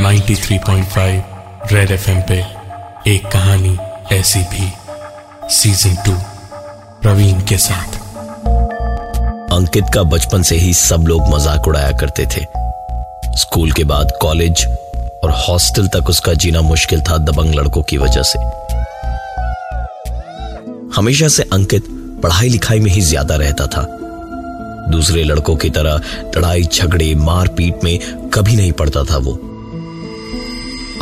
93.5 red FM पे एक कहानी ऐसी भी। सीज़न टू प्रवीण के साथ। अंकित का बचपन से ही सब लोग मज़ाक उड़ाया करते थे। स्कूल के बाद कॉलेज और हॉस्टल तक उसका जीना मुश्किल था दबंग लड़कों की वजह से। हमेशा से अंकित पढ़ाई लिखाई में ही ज़्यादा रहता था। दूसरे लड़कों की तरह लड़ाई, झगड़े, मारपीट में कभी नहीं पड़ता था वो।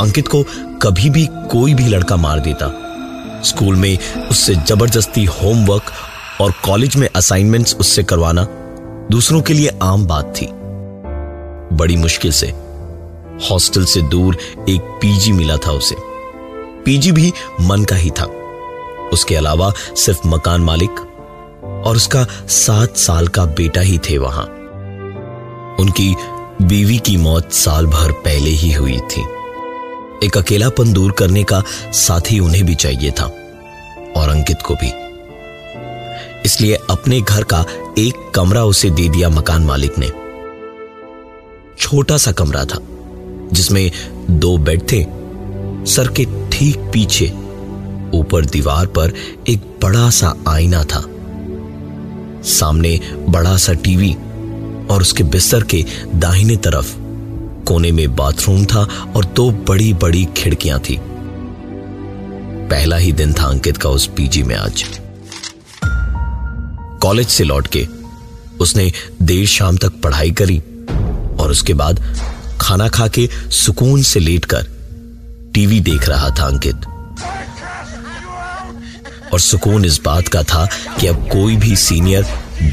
अंकित को कभी भी कोई भी लड़का मार देता। स्कूल में उससे ज़बरदस्ती होमवर्क और कॉलेज में असाइनमेंट्स उससे करवाना दूसरों के लिए आम बात थी। बड़ी मुश्किल से। हॉस्टल से दूर एक पीजी मिला था उसे। पीजी भी मन का ही था। उसके अलावा सिर्फ़ मकान मालिक और उसका सात साल का बेटा ही थे वहाँ। उनकी बीवी की मौत साल भर पहले ही हुई थी। एक अकेलापन दूर करने का साथी उन्हें भी चाहिए था, और अंकित को भी। इसलिए अपने घर का एक कमरा उसे दे दिया मकान मालिक ने। छोटा सा कमरा था, जिसमें दो बेड थे, सर के ठीक पीछे। ऊपर दीवार पर एक बड़ा सा आईना था। सामने बड़ा सा टीवी और उसके बिस्तर के दाहिने तरफ़ कोने में बाथरूम था और दो बड़ी बड़ी खिड़कियाँ थी। पहला ही दिन था अंकित का उस पीजी में आज। कॉलेज से लौट के उसने देर शाम तक पढ़ाई करी और उसके बाद खाना खा के सुकून से लेटकर टीवी देख रहा था अंकित। और सुकून इस बात का था कि अब कोई भी सीनियर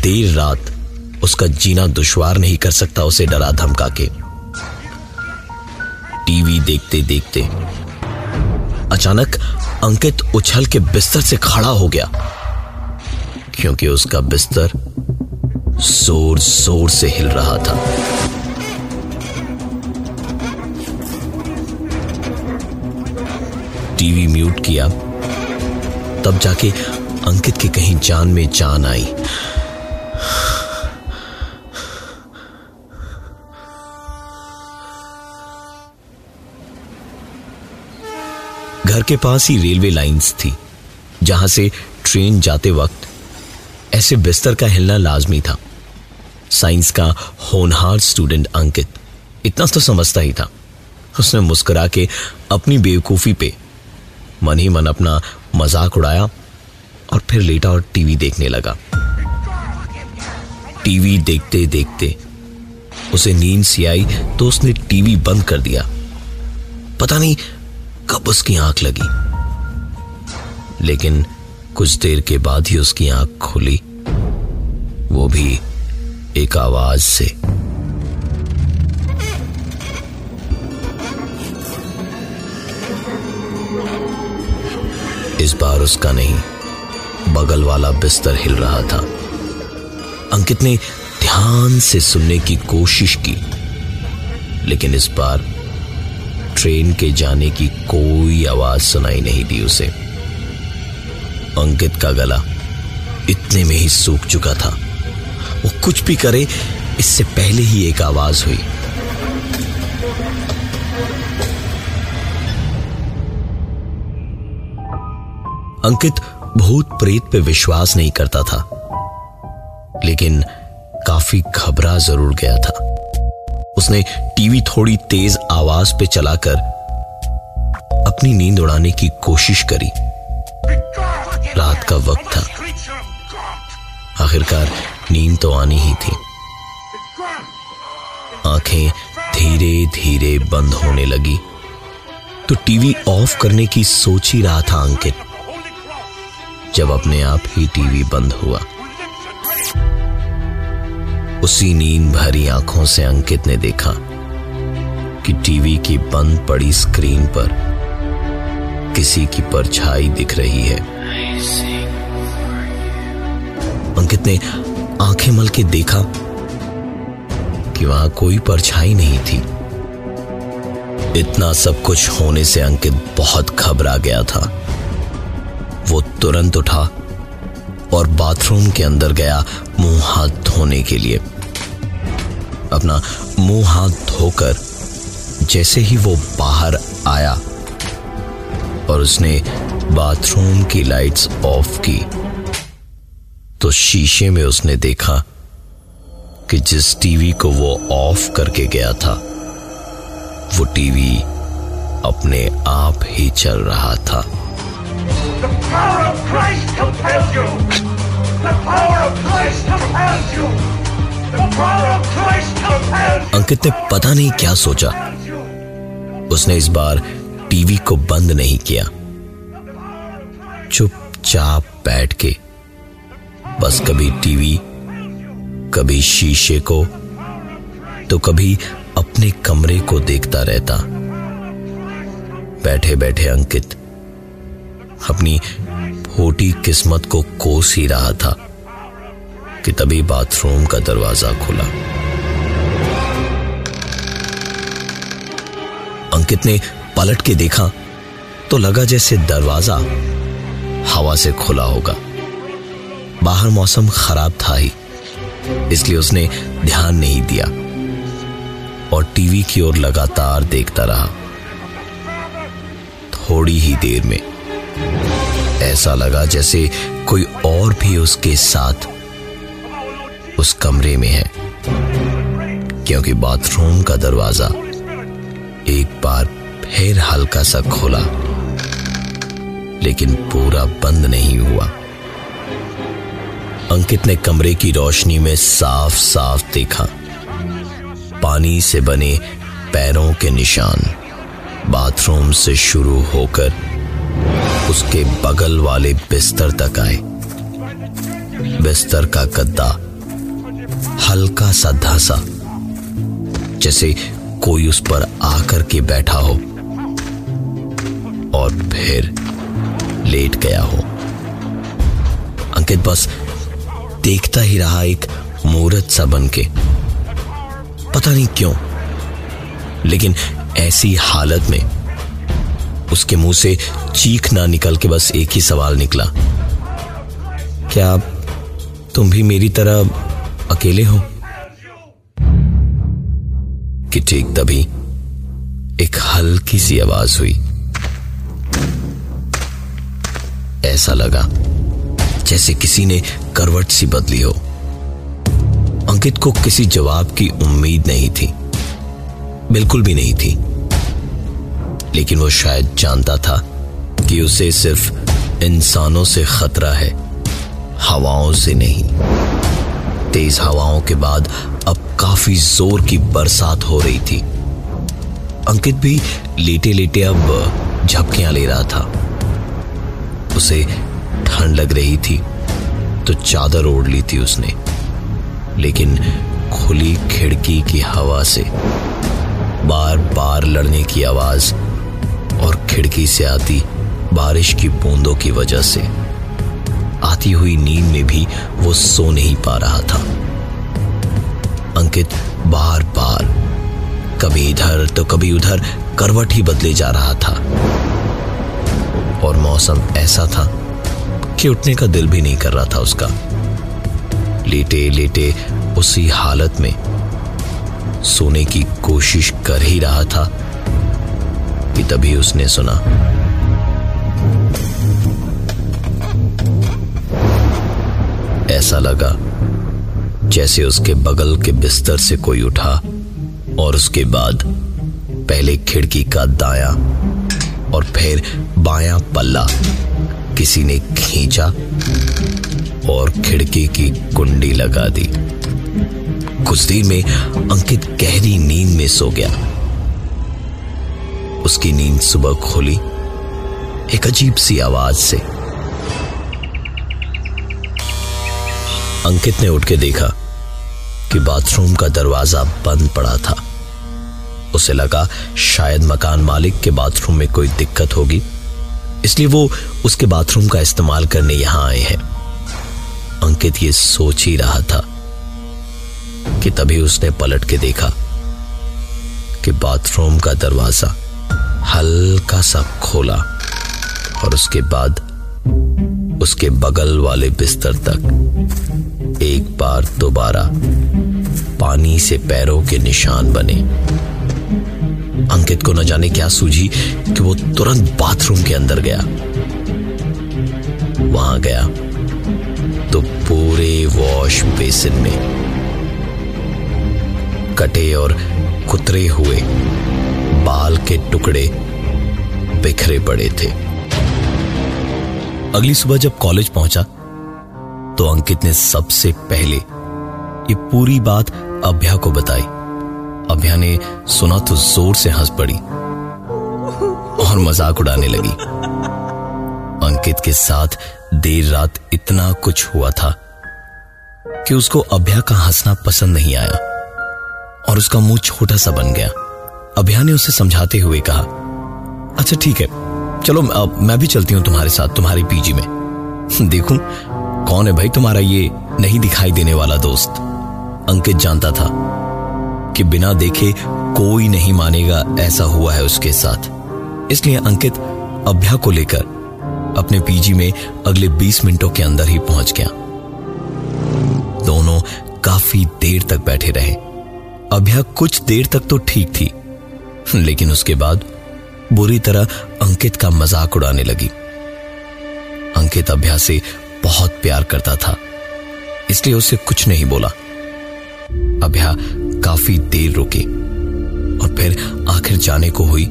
देर रात उसका जीना दुश्वार नहीं कर सकता, उसे डरा धमका के टीवी देखते देखते अचानक अंकित उछल के बिस्तर से खड़ा हो गया, क्योंकि उसका बिस्तर ज़ोर ज़ोर से हिल रहा था। टीवी म्यूट किया। तब जाके अंकित के कहीं जान में जान आई। घर के पास ही रेलवे लाइंस थी, जहाँ से ट्रेन जाते वक्त ऐसे बिस्तर का हिलना लाजमी था। साइंस का होनहार स्टूडेंट अंकित इतना तो समझता ही था। उसने मुस्कुरा के अपनी बेवकूफ़ी पे मन ही मन अपना मज़ाक उड़ाया और फिर लेटा और टीवी देखने लगा। टीवी देखते देखते उसे नींद सी आई तो उसने टीवी बंद कर दिया। पता नहीं कब उसकी आँख लगी। लेकिन कुछ देर के बाद ही उसकी आँख खुली। वो भी एक आवाज़ से। इस बार उसका नहीं, बगल वाला बिस्तर हिल रहा था। अंकित ने ध्यान से सुनने की कोशिश की, लेकिन इस बार ट्रेन के जाने की कोई आवाज़ सुनाई नहीं दी उसे। अंकित का गला इतने में ही सूख चुका था। वो कुछ भी करे, इससे पहले ही एक आवाज़ हुई। अंकित भूत प्रेत पे विश्वास नहीं करता था। लेकिन काफ़ी घबरा ज़रूर गया था। उसने टीवी थोड़ी तेज आवाज़ पे चलाकर अपनी नींद उड़ाने की कोशिश करी। रात का वक्त था। आखिरकार नींद तो आनी ही थी। आँखें धीरे धीरे बंद होने लगी। तो टीवी ऑफ़ करने की सोच ही रहा था अंकित। जब अपने आप ही टीवी बंद हुआ। उसी नींद भरी आँखों से अंकित ने देखा कि टीवी की बंद पड़ी स्क्रीन पर किसी की परछाई दिख रही है। अंकित ने आँखें मल के देखा कि वहाँ कोई परछाई नहीं थी। इतना सब कुछ होने से अंकित बहुत घबरा गया था। वो तुरंत उठा और बाथरूम के अंदर गया मुँह हाथ धोने के लिए। अपना मुँह हाथ धोकर जैसे ही वो बाहर आया और उसने बाथरूम की लाइट्स ऑफ़ की तो शीशे में उसने देखा कि जिस टीवी को वो ऑफ़ करके गया था, वो टीवी अपने आप ही चल रहा था। अंकित ने पता नहीं क्या सोचा। उसने इस बार टीवी को बंद नहीं किया। चुपचाप बैठ के बस कभी टीवी, कभी शीशे को तो कभी अपने कमरे को देखता रहता। बैठे बैठे अंकित अपनी फोटी किस्मत को कोस ही रहा था कि तभी बाथरूम का दरवाज़ा खुला। अंकित ने पलट के देखा तो लगा जैसे दरवाज़ा हवा से खुला होगा। बाहर मौसम खराब था ही, इसलिए उसने ध्यान नहीं दिया और टीवी की ओर लगातार देखता रहा। थोड़ी ही देर में ऐसा लगा जैसे कोई और भी उसके साथ उस कमरे में है, क्योंकि बाथरूम का दरवाज़ा एक बार फिर हल्का सा खोला, लेकिन पूरा बंद नहीं हुआ। अंकित ने कमरे की रोशनी में साफ़ साफ़ देखा। पानी से बने पैरों के निशान बाथरूम से शुरू होकर उसके बगल वाले बिस्तर तक आए। बिस्तर का गद्दा हल्का सा धसा, जैसे कोई उस पर आकर के बैठा हो और फिर लेट गया हो। अंकित बस देखता ही रहा एक मूर्त सा बन के। पता नहीं क्यों, लेकिन ऐसी हालत में उसके मुँह से चीख ना निकल के बस एक ही सवाल निकला। क्या तुम भी मेरी तरह अकेले हो? कि ठीक तभी एक हल्की सी आवाज़ हुई। ऐसा लगा जैसे किसी ने करवट सी बदली हो। अंकित को किसी जवाब की उम्मीद नहीं थी। बिल्कुल भी नहीं थी। लेकिन वो शायद जानता था कि उसे सिर्फ़ इंसानों से खतरा है, हवाओं से नहीं। तेज हवाओं के बाद अब काफ़ी ज़ोर की बरसात हो रही थी। अंकित भी लेटे लेटे अब झपकियाँ ले रहा था। उसे ठंड लग रही थी तो चादर ओढ़ ली थी उसने। लेकिन खुली खिड़की की हवा से बार बार लड़ने की आवाज़ और खिड़की से आती बारिश की बूंदों की वजह से। आती हुई नींद में भी वो सो नहीं पा रहा था। अंकित बार बार, कभी इधर तो कभी उधर करवट ही बदले जा रहा था। और मौसम ऐसा था कि उठने का दिल भी नहीं कर रहा था उसका। लेटे लेटे उसी हालत में सोने की कोशिश कर ही रहा था। कि तभी उसने सुना। ऐसा लगा जैसे उसके बगल के बिस्तर से कोई उठा और उसके बाद पहले खिड़की का दाया और फिर बाया पल्ला किसी ने खींचा और खिड़की की कुंडी लगा दी। कुछ देर में अंकित गहरी नींद में सो गया। उसकी नींद सुबह खोली एक अजीब सी आवाज़ से। अंकित ने उठ के देखा कि बाथरूम का दरवाज़ा बंद पड़ा था। उसे लगा शायद मकान मालिक के बाथरूम में कोई दिक्कत होगी, इसलिए वो उसके बाथरूम का इस्तेमाल करने यहाँ आए हैं। अंकित ये सोच ही रहा था कि तभी उसने पलट के देखा कि बाथरूम का दरवाज़ा हल्का सा खोला और उसके बाद उसके बगल वाले बिस्तर तक एक बार दोबारा पानी से पैरों के निशान बने। अंकित को न जाने क्या सूझी कि वो तुरंत बाथरूम के अंदर गया। वहाँ गया तो पूरे वॉश बेसिन में कटे और कुतरे हुए बाल के टुकड़े बिखरे पड़े थे। अगली सुबह जब कॉलेज पहुँचा तो अंकित ने सबसे पहले ये पूरी बात अभ्या को बताई। अभ्या ने सुना तो ज़ोर से हंस पड़ी और मज़ाक उड़ाने लगी। अंकित के साथ देर रात इतना कुछ हुआ था कि उसको अभ्या का हंसना पसंद नहीं आया और उसका मुँह छोटा सा बन गया। अभ्या ने उसे समझाते हुए कहा अच्छा ठीक है। चलो मैं भी चलती हूँ तुम्हारे साथ, तुम्हारी पीजी में। देखू, कौन है भाई तुम्हारा ये नहीं दिखाई देने वाला दोस्त? अंकित जानता था कि बिना देखे कोई नहीं मानेगा ऐसा हुआ है उसके साथ। इसलिए अंकित अभ्या को लेकर अपने पीजी में अगले 20 मिनटों के अंदर ही पहुँच गया। दोनों काफ़ी देर तक बैठे रहे। अभ्या कुछ देर तक तो ठीक थी लेकिन उसके बाद बुरी तरह अंकित का मज़ाक उड़ाने लगी। अंकित अभ्या से बहुत प्यार करता था, इसलिए उसे कुछ नहीं बोला। अभ्या काफ़ी देर रुकी और फिर आखिर जाने को हुई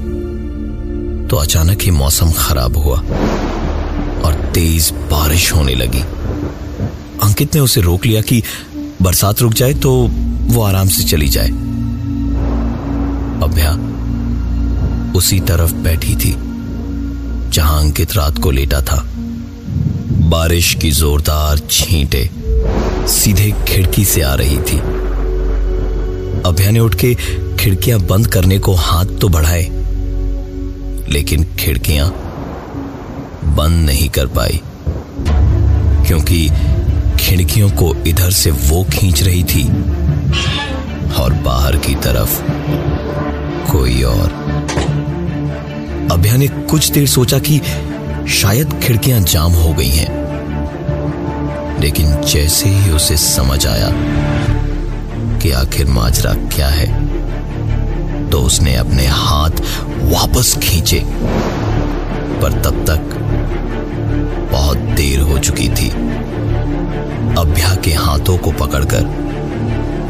तो अचानक ही मौसम खराब हुआ और तेज बारिश होने लगी। अंकित ने उसे रोक लिया कि बरसात रुक जाए तो वो आराम से चली जाए। अभ्या उसी तरफ़ बैठी थी, जहाँ अंकित रात को लेटा था। बारिश की जोरदार छींटे सीधे खिड़की से आ रही थी। अभ्या ने उठ के खिड़कियाँ बंद करने को हाथ तो बढ़ाए, लेकिन खिड़कियाँ बंद नहीं कर पाई, क्योंकि खिड़कियों को इधर से वो खींच रही थी और बाहर की तरफ़ कोई और अभ्या ने कुछ देर सोचा कि शायद खिड़कियाँ जाम हो गई हैं। लेकिन जैसे ही उसे समझ आया कि आखिर माजरा क्या है तो उसने अपने हाथ वापस खींचे। पर तब तक बहुत देर हो चुकी थी। अभ्या के हाथों को पकड़कर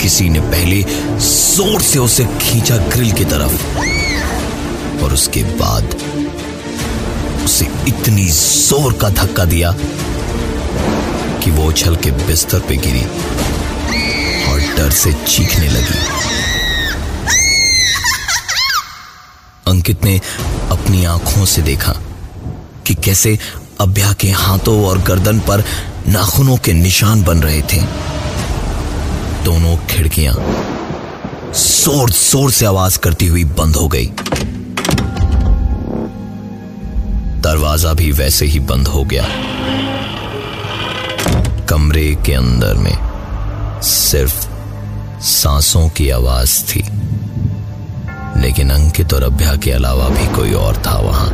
किसी ने पहले ज़ोर से उसे खींचा ग्रिल की तरफ़। और उसके बाद उसे इतनी ज़ोर का धक्का दिया कि वो उछल के बिस्तर पे गिरी और डर से चीखने लगी। अंकित ने अपनी आँखों से देखा कि कैसे अभ्या के हाथों और गर्दन पर नाखूनों के निशान बन रहे थे। दोनों खिड़कियाँ ज़ोर ज़ोर से आवाज़ करती हुई बंद हो गई। दरवाज़ा भी वैसे ही बंद हो गया। कमरे के अंदर में सिर्फ़ सांसों की आवाज़ थी, लेकिन अंकित और अभ्या के अलावा भी कोई और था वहाँ।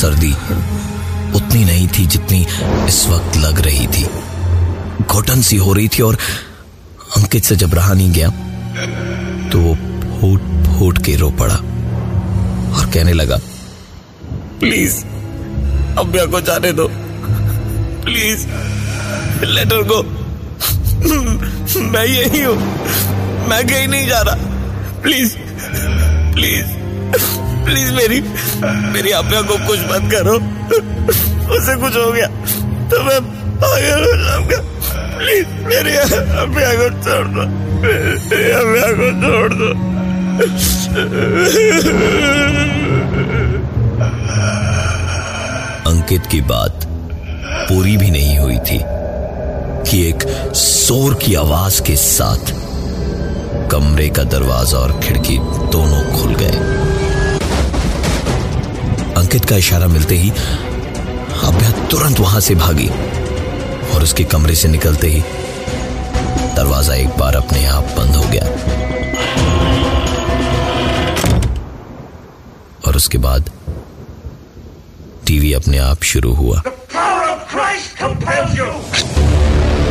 सर्दी उतनी नहीं थी जितनी इस वक्त लग रही थी। घुटन सी हो रही थी और अंकित से जब रहा नहीं गया तो वो फूट फूट के रो पड़ा और कहने लगा, प्लीज़ अभ्या को जाने दो। प्लीज़, लेटर को। मैं यही हूँ। मैं कहीं नहीं जा रहा। प्लीज़ प्लीज़ प्लीज़ मेरी मेरी अभ्या को कुछ मत करो। उसे कुछ हो गया। तो मैं पागल हो जाऊँगा। प्लीज़, मेरी को छोड़ दो। मेरी को छोड़ दो। अंकित की बात पूरी भी नहीं हुई थी कि एक शोर की आवाज़ के साथ कमरे का दरवाज़ा और खिड़की दोनों खुल गए। अंकित का इशारा मिलते ही अभ्या तुरंत वहाँ से भागी और उसके कमरे से निकलते ही दरवाज़ा एक बार अपने आप बंद हो गया। और उसके बाद टीवी अपने आप शुरू हुआ।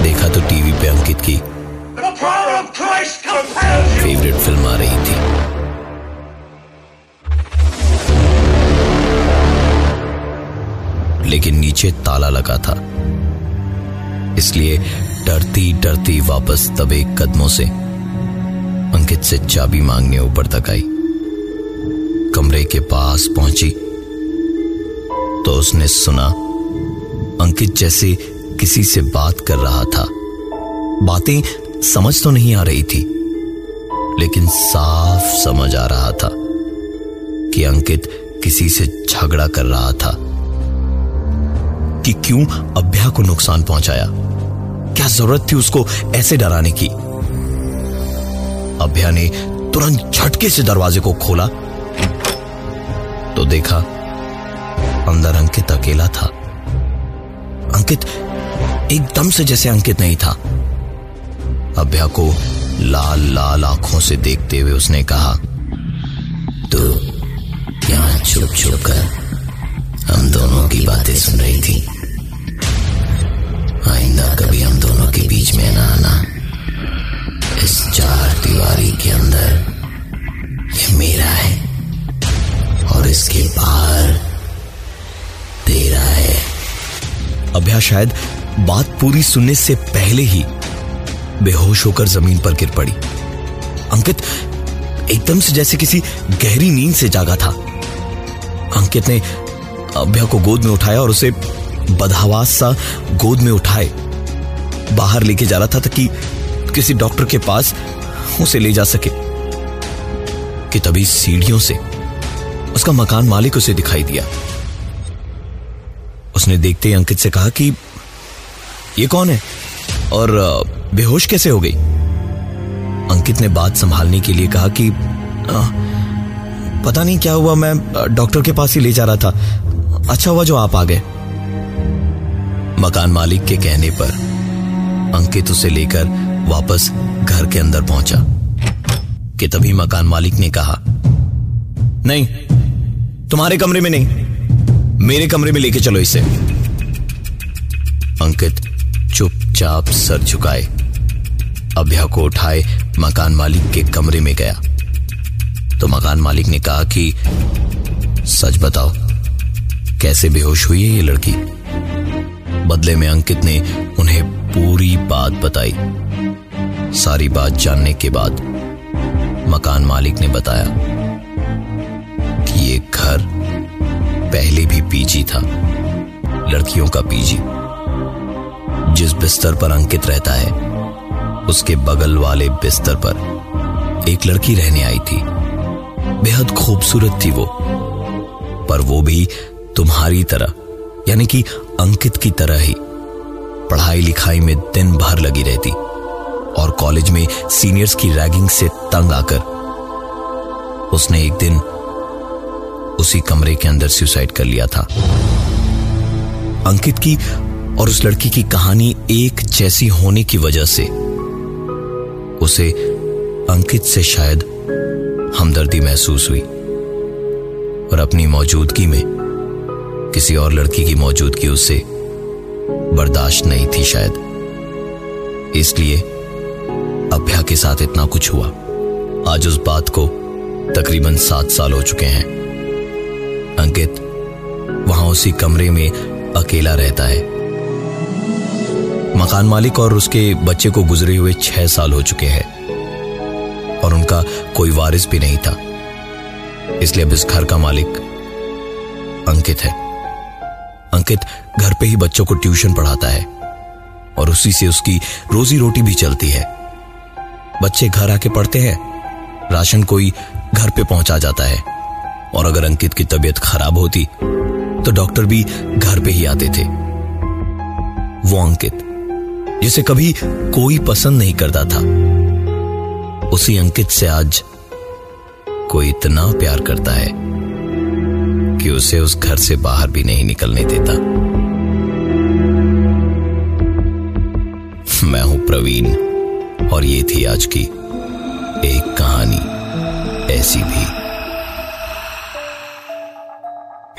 देखा तो टीवी पे अंकित की फेवरेट फ़िल्म आ रही थी। लेकिन नीचे ताला लगा था। इसलिए डरती डरती वापस दबे कदमों से अंकित से चाबी मांगने ऊपर तक आई। कमरे के पास पहुँची। तो उसने सुना, अंकित जैसे किसी से बात कर रहा था। बातें समझ तो नहीं आ रही थी, लेकिन साफ़ समझ आ रहा था कि अंकित किसी से झगड़ा कर रहा था। कि क्यों अभ्या को नुकसान पहुँचाया? क्या ज़रूरत थी उसको ऐसे डराने की? अभ्या ने तुरंत झटके से दरवाजे को खोला तो देखा अंदर अंकित अकेला था। अंकित एकदम से जैसे अंकित नहीं था। अभ्या को लाल लाल आँखों से देखते हुए उसने कहा तो यहाँ छुप छुप कर हम दोनों की बातें सुन रही थी। आइंदा कभी हम दोनों के बीच में ना आना। इस चार दीवारी के अंदर ये मेरा है और इसके बाहर तेरा है। अभ्या शायद बात पूरी सुनने से पहले ही बेहोश होकर ज़मीन पर गिर पड़ी। अंकित, एकदम से जैसे किसी गहरी नींद से जागा था। अंकित ने अभ्या को गोद में उठाया और उसे बदहवास सा गोद में उठाए। बाहर लेके जा रहा था ताकि किसी डॉक्टर के पास उसे ले जा सके। कि तभी सीढ़ियों से उसका मकान मालिक उसे दिखाई दिया। उसने देखते ही अंकित से कहा कि ये कौन है? और बेहोश कैसे हो गई? अंकित ने बात संभालने के लिए कहा कि आ, पता नहीं क्या हुआ मैं डॉक्टर के पास ही ले जा रहा था। अच्छा हुआ जो आप आ गए। मकान मालिक के कहने पर अंकित उसे लेकर वापस घर के अंदर पहुँचा। कि तभी मकान मालिक ने कहा, नहीं, तुम्हारे कमरे में नहीं, मेरे कमरे में लेके चलो इसे। अंकित चुपचाप सर झुकाए, अभ्या को उठाए, मकान मालिक के कमरे में गया। तो मकान मालिक ने कहा कि, सच बताओ, कैसे बेहोश हुई है ये लड़की? बदले में अंकित ने उन्हें पूरी बात बताई। सारी बात जानने के बाद मकान मालिक ने बताया कि ये घर पहले भी पीजी था, लड़कियों का पीजी। जिस बिस्तर पर अंकित रहता है, उसके बगल वाले बिस्तर पर एक लड़की रहने आई थी। बेहद खूबसूरत थी वो, पर वो भी तुम्हारी तरह, यानी कि अंकित की तरह ही पढ़ाई लिखाई में दिन भर लगी रहती और कॉलेज में सीनियर्स की रैगिंग से तंग आकर उसने एक दिन उसी कमरे के अंदर सुसाइड कर लिया था। अंकित की और उस लड़की की कहानी एक जैसी होने की वजह से उसे अंकित से शायद हमदर्दी महसूस हुई और अपनी मौजूदगी में किसी और लड़की की मौजूदगी उससे बर्दाश्त नहीं थी शायद। इसलिए अभ्या के साथ इतना कुछ हुआ। आज उस बात को तकरीबन सात साल हो चुके हैं। अंकित वहाँ उसी कमरे में अकेला रहता है। मकान मालिक और उसके बच्चे को गुजरे हुए छह साल हो चुके हैं। और उनका कोई वारिस भी नहीं था। इसलिए अब इस घर का मालिक अंकित है। अंकित घर पे ही बच्चों को ट्यूशन पढ़ाता है और उसी से उसकी रोजी रोटी भी चलती है। बच्चे घर आके पढ़ते हैं, राशन कोई घर पे पहुँचा जाता है और अगर अंकित की तबीयत खराब होती तो डॉक्टर भी घर पे ही आते थे। वो अंकित, जिसे कभी कोई पसंद नहीं करता था, उसी अंकित से आज कोई इतना प्यार करता है। कि उसे उस घर से बाहर भी नहीं निकलने देता। मैं हूँ प्रवीण, और ये थी आज की एक कहानी ऐसी भी।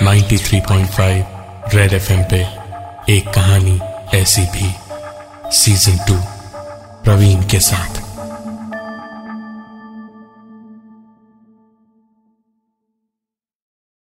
93.5 रेड एफएम पे एक कहानी ऐसी भी सीज़न टू प्रवीण के साथ।